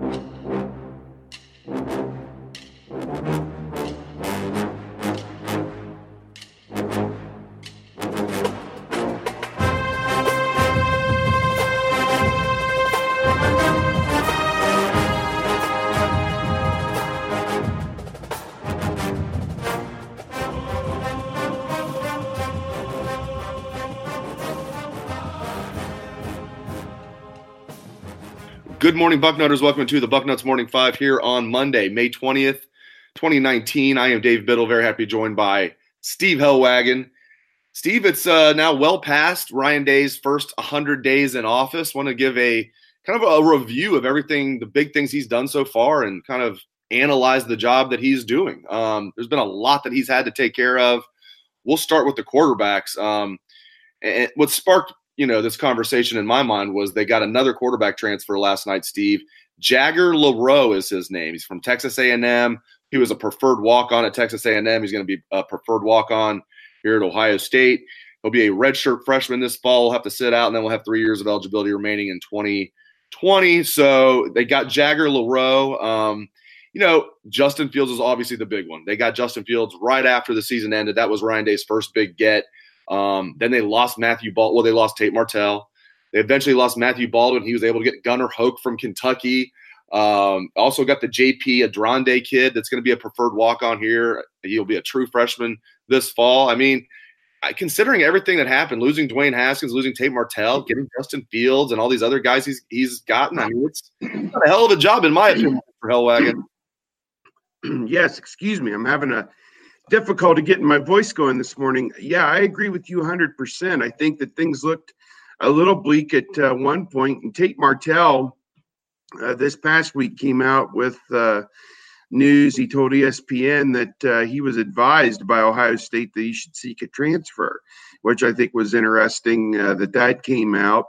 you Good morning, Bucknutters. Welcome to the Bucknuts Morning Five here on Monday, May 20th, 2019. I am Dave Biddle, very happy joined by Steve Helwagen. Steve, it's uh, now well past Ryan Day's first 100 days in office. Want to give a kind of a review of everything, the big things he's done so far, and kind of analyze the job that he's doing. Um, there's been a lot that he's had to take care of. We'll start with the quarterbacks. Um, and what sparked you know this conversation in my mind was they got another quarterback transfer last night. Steve Jagger LaRoe is his name. He's from Texas A&M. He was a preferred walk-on at Texas A&M. He's going to be a preferred walk-on here at Ohio State. He'll be a redshirt freshman this fall. We'll have to sit out, and then we'll have three years of eligibility remaining in 2020. So they got Jagger LaRoe. Um, you know, Justin Fields is obviously the big one. They got Justin Fields right after the season ended. That was Ryan Day's first big get. Um, then they lost Matthew Baldwin. Well, they lost Tate Martell. They eventually lost Matthew Baldwin. He was able to get Gunnar Hoke from Kentucky. Um, also got the JP Andrade kid that's going to be a preferred walk on here. He'll be a true freshman this fall. I mean, considering everything that happened, losing Dwayne Haskins, losing Tate Martell, getting Justin Fields, and all these other guys he's he's gotten, I mean, it's a hell of a job in my opinion for Helwagen. Yes, excuse me. I'm having a difficulty getting my voice going this morning. Yeah, I agree with you 100%. I think that things looked a little bleak at uh, one point. point, and Tate Martell uh, this past week came out with uh, news. He told ESPN that uh, he was advised by Ohio State that he should seek a transfer, which I think was interesting uh, that that came out.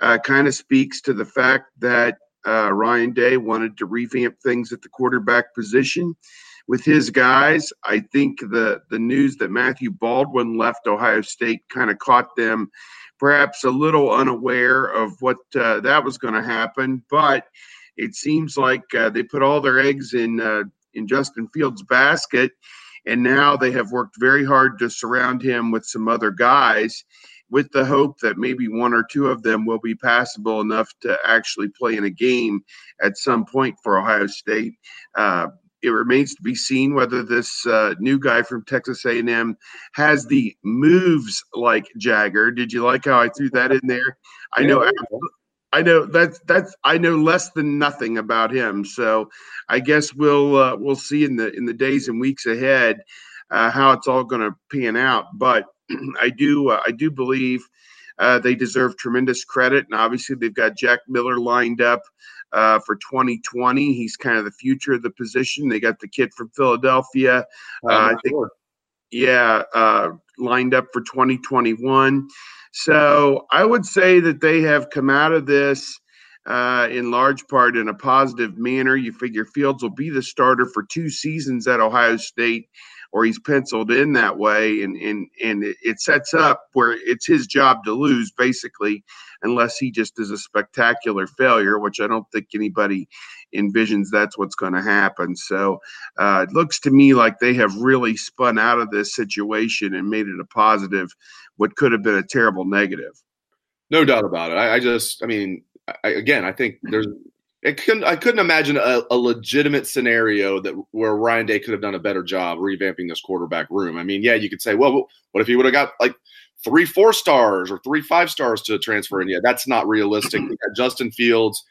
Uh, kind of speaks to the fact that Ryan Day wanted to revamp things at the quarterback position with his guys. I think the the news that Matthew Baldwin left Ohio State kind of caught them perhaps a little unaware of what uh, that was going to happen, but it seems like uh, they put all their eggs in uh, in Justin Fields' basket, and now they have worked very hard to surround him with some other guys. With the hope that maybe one or two of them will be passable enough to actually play in a game at some point for Ohio State. It remains to be seen whether this uh, new guy from Texas A&M has the moves like Jagger. Did you like how I threw that in there? I know. I know that's that's I know less than nothing about him, so I guess we'll uh, we'll see in the in the days and weeks ahead uh, how it's all going to pan out. But I do uh, I do believe uh, they deserve tremendous credit, and obviously they've got Jack Miller lined up uh, for 2020. He's kind of the future of the position. They got the kid from Philadelphia. Uh, I think, sure. yeah, uh, lined up for 2021. So I would say that they have come out of this. Uh, in large part in a positive manner. You figure Fields will be the starter for two seasons at Ohio State or he's penciled in that way, and and and it sets up where it's his job to lose basically, unless he just is a spectacular failure, which I don't think anybody envisions that's what's going to happen. So uh, it looks to me like they have really spun out of this situation and made it a positive, what could have been a terrible negative. No doubt about it. I, I just, I mean, I, again, I think there's it couldn't, I couldn't imagine a, a, legitimate scenario that where Ryan Day could have done a better job revamping this quarterback room. I mean, yeah, you could say, well, what if he would have got like three four stars or three five stars to transfer in? Yeah, that's not realistic. Justin Fields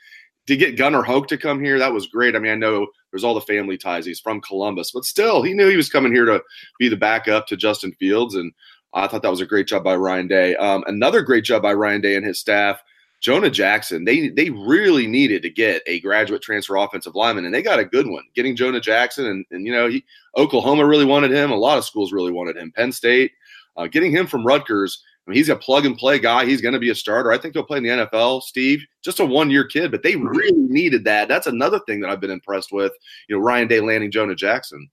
to get Gunnar Hoke to come here. That was great. I mean, I know there's all the family ties. He's from Columbus, but still, he knew he was coming here to be the backup to Justin Fields, and I thought that was a great job by Ryan Day. Um, another great job by Ryan Day and his staff Jonah Jackson, they they really needed to get a graduate transfer offensive lineman, and they got a good one. Getting Jonah Jackson, and, and you know, he, Oklahoma really wanted him. A lot of schools really wanted him. Penn State, uh, getting him from Rutgers. I mean, he's a plug and play guy. He's going to be a starter. I think he'll play in the NFL. Steve, just a one year kid, but they really needed that. That's another thing that I've been impressed with. You know, Ryan Day landing Jonah Jackson.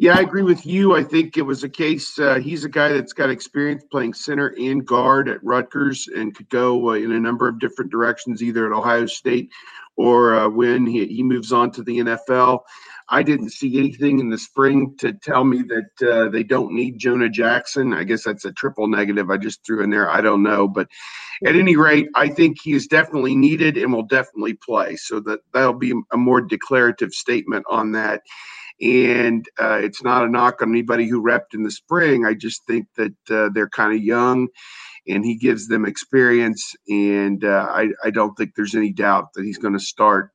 Yeah, I agree with you. I think it was a case. Uh, he's a guy that's got experience playing center and guard at Rutgers and could go uh, in a number of different directions, either at Ohio State or uh, when he, he moves on to the NFL. I didn't see anything in the spring to tell me that uh, they don't need Jonah Jackson. I guess that's a triple negative I just threw in there. I don't know. But at any rate, I think he is definitely needed and will definitely play. So that, that'll be a more declarative statement on that. And uh, it's not a knock on anybody who repped in the spring. I just think that uh, they're kind of young and he gives them experience. And uh, I, I don't think there's any doubt that he's going to start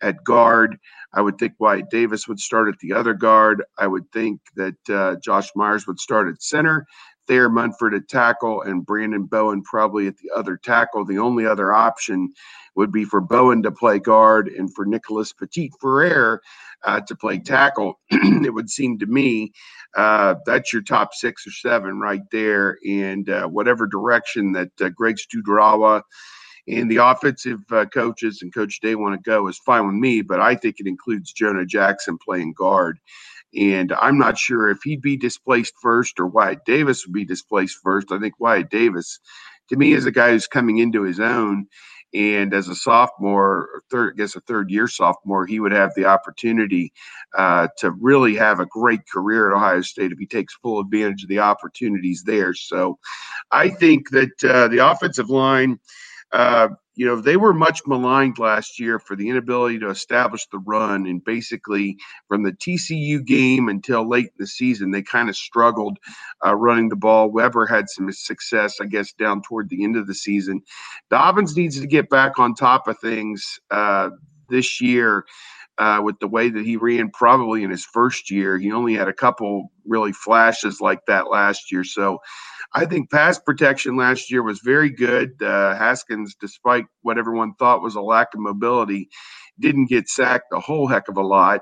at guard. I would think Wyatt Davis would start at the other guard. I would think that uh, Josh Myers would start at center, Thayer Munford at tackle, and Brandon Bowen probably at the other tackle. The only other option would be for Bowen to play guard and for Nicholas Petit Frere uh, to play tackle. it would seem to me uh, that's your top six or seven right there. And uh, whatever direction that uh, Greg Studrawa and the offensive uh, coaches and Coach Day want to go is fine with me, but I think it includes Jonah Jackson playing guard. And I'm not sure if he'd be displaced first or Wyatt Davis would be displaced first. I think Wyatt Davis, to me, is a guy who's coming into his own and as a sophomore, third, I guess a third year sophomore, he would have the opportunity uh, to really have a great career at Ohio State if he takes full advantage of the opportunities there. So I think that uh, the offensive line uh, you know, they were much maligned last year for the inability to establish the run. And basically, from the TCU game until late in the season, they kind of struggled uh, running the ball. Weber had some success, I guess, down toward the end of the season. Dobbins needs to get back on top of things uh, this year. Uh, with the way that he ran probably in his first year. He only had a couple really flashes like that last year. So I think pass protection last year was very good. Uh, Haskins, despite what everyone thought was a lack of mobility, didn't get sacked a whole heck of a lot.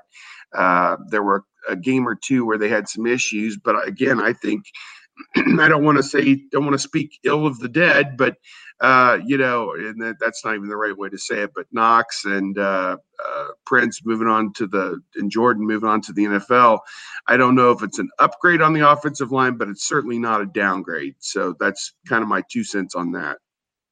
Uh, there were a game or two where they had some issues, but again, I think I don't want to say don't want to speak ill of the dead, but uh, you know, and that, that's not even the right way to say it. But Knox and uh, uh, Prince moving on to the and Jordan moving on to the NFL. I don't know if it's an upgrade on the offensive line, but it's certainly not a downgrade. So that's kind of my two cents on that.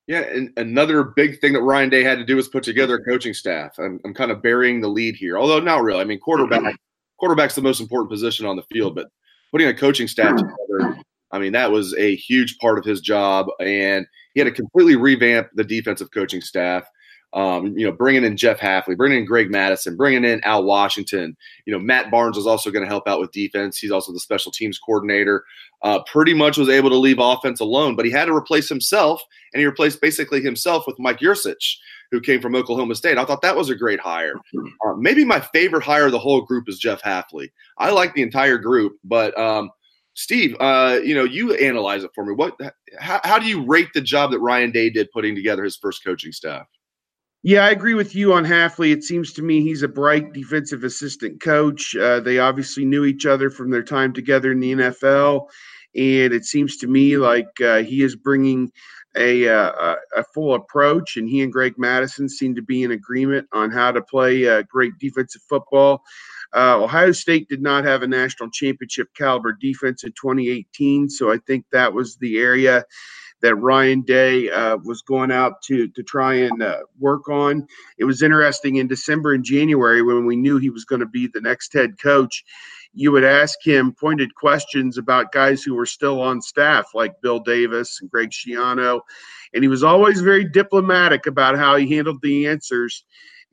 Yeah, and another big thing that Ryan Day had to do was put together a coaching staff. I'm, I'm kind of burying the lead here, although not really. I mean, quarterback quarterback's the most important position on the field, but putting a coaching staff together I mean, that was a huge part of his job, and he had to completely revamp the defensive coaching staff. Um, you know, bringing in Jeff Hafley, bringing in Greg Mattison, bringing in Al Washington. You know, Matt Barnes was also going to help out with defense. He's also the special teams coordinator. Uh, pretty much was able to leave offense alone, but he had to replace himself, and he replaced basically himself with Mike Yurcich, who came from Oklahoma State. I thought that was a great hire. Uh, maybe my favorite hire of the whole group is Jeff Hafley. I like the entire group, but um, Steve, uh, you know, you analyze it for me. What, how, how do you rate the job that Ryan Day did putting together his first coaching staff? Yeah, I agree with you on Hafley. It seems to me he's a bright defensive assistant coach. Uh, they obviously knew each other from their time together in the NFL, and it seems to me like uh, he is bringing a, uh, a full approach. And he and Greg Mattison seem to be in agreement on how to play uh, great defensive football. Uh, Ohio State did not have a national championship caliber defense in 2018, so I think that was the area that Ryan Day uh, was going out to to try and uh, work on. It was interesting in December and January when we knew he was going to be the next head coach. You would ask him pointed questions about guys who were still on staff, like Bill Davis and Greg Schiano, and he was always very diplomatic about how he handled the answers.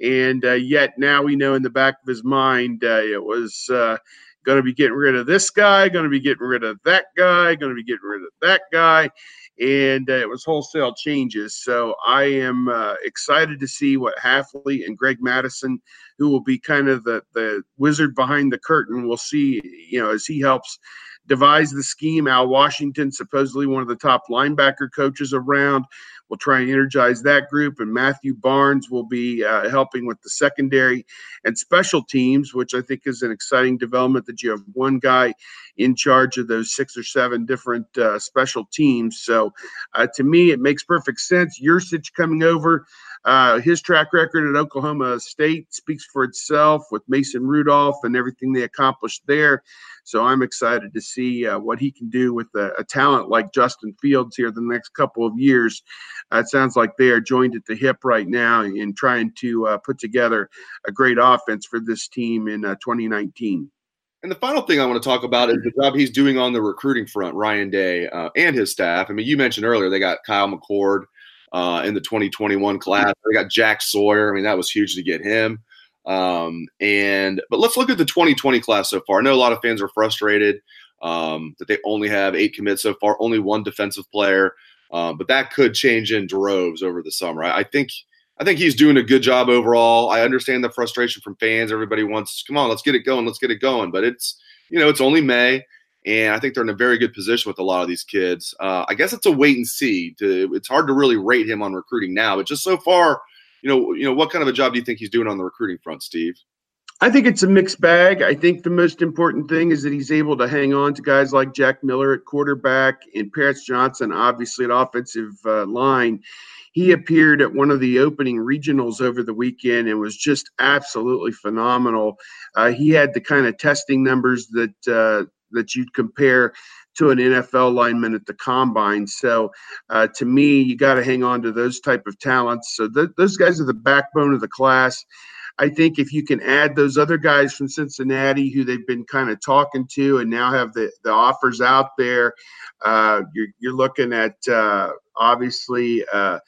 And uh, yet now we know in the back of his mind uh, it was uh, going to be getting rid of this guy, going to be getting rid of that guy, going to be getting rid of that guy. And uh, it was wholesale changes. So I am uh, excited to see what Hafley and Greg Mattison, who will be kind of the, the wizard behind the curtain, will see, you know, as he helps devise the scheme. Al Washington, supposedly one of the top linebacker coaches around, will try and energize that group. And Matthew Barnes will be uh, helping with the secondary and special teams, which I think is an exciting development that you have one guy in charge of those six or seven different uh, special teams. So uh, to me, it makes perfect sense. Yurcich coming over. Uh, his track record at Oklahoma State speaks for itself with Mason Rudolph and everything they accomplished there. So I'm excited to see uh, what he can do with a, a, talent like Justin Fields here the next couple of years. Uh, it sounds like they are joined at the hip right now in trying to uh, put together a great offense for this team in uh, 2019. And the final thing I want to talk about is the job he's doing on the recruiting front, Ryan Day uh, and his staff. I mean, you mentioned earlier they got Kyle McCord uh, in the 2021 class. They got Jack Sawyer. I mean, that was huge to get him. Um, and but let's look at the 2020 class so far. I know a lot of fans are frustrated um, that they only have eight commits so far, only one defensive player. Uh, but that could change in droves over the summer. I, I, think I think he's doing a good job overall. I understand the frustration from fans. Everybody wants, come on, let's get it going, let's get it going. But it's you know it's only May. And I think they're in a very good position with a lot of these kids. Uh, I guess it's a wait and see. To, it's hard to really rate him on recruiting now, but just so far, you know, you know, what kind of a job do you think he's doing on the recruiting front, Steve? I think it's a mixed bag. I think the most important thing is that he's able to hang on to guys like Jack Miller at quarterback and Paris Johnson, obviously at offensive uh, line. He appeared at one of the opening regionals over the weekend and was just absolutely phenomenal. Uh, he had the kind of testing numbers that uh, that you'd compare to an NFL lineman at the combine. So, uh, to me, you got to hang on to those type of talents. So th- those guys are the backbone of the class. I think if you can add those other guys from Cincinnati who they've been kind of talking to and now have the, the offers out there, uh, you're, you're looking at uh, obviously uh,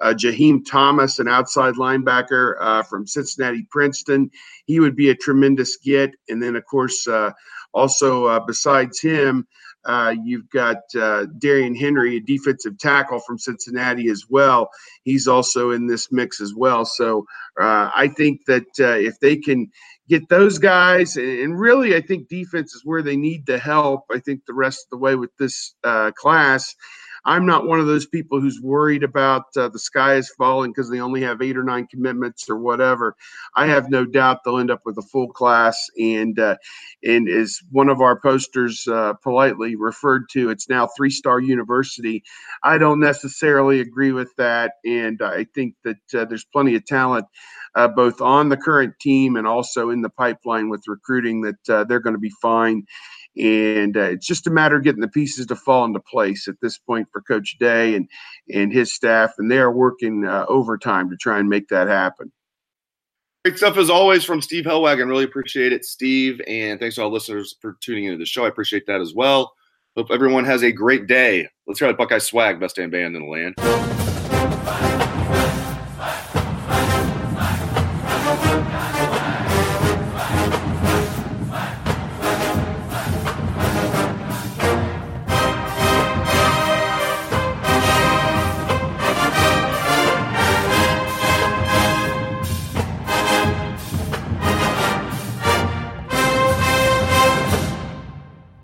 uh, Jaheim Thomas, an outside linebacker uh, from Cincinnati Princeton. He would be a tremendous get. And then, of course, uh, also, uh, besides him, uh, you've got uh, Darrion Henry, a defensive tackle from Cincinnati as well. He's also in this mix as well. So uh, I think that uh, if they can get those guys, and really, I think defense is where they need the help. I think the rest of the way with this uh, class I'm not one of those people who's worried about uh, the sky is falling because they only have eight or nine commitments or whatever. I have no doubt they'll end up with a full class. And uh, and as one of our posters uh, politely referred to, it's now three star university. I don't necessarily agree with that, and I think that uh, there's plenty of talent. Uh, both on the current team and also in the pipeline with recruiting, that uh, they're going to be fine and uh, it's just a matter of getting the pieces to fall into place at this point for Coach Day and and his staff, and they are working uh, overtime to try and make that happen. Great stuff as always from Steve Helwagen. Really appreciate it, Steve, and thanks to all listeners for tuning into the show. I appreciate that as well. Hope everyone has a great day. Let's hear that Buckeye swag, best damn band in the land.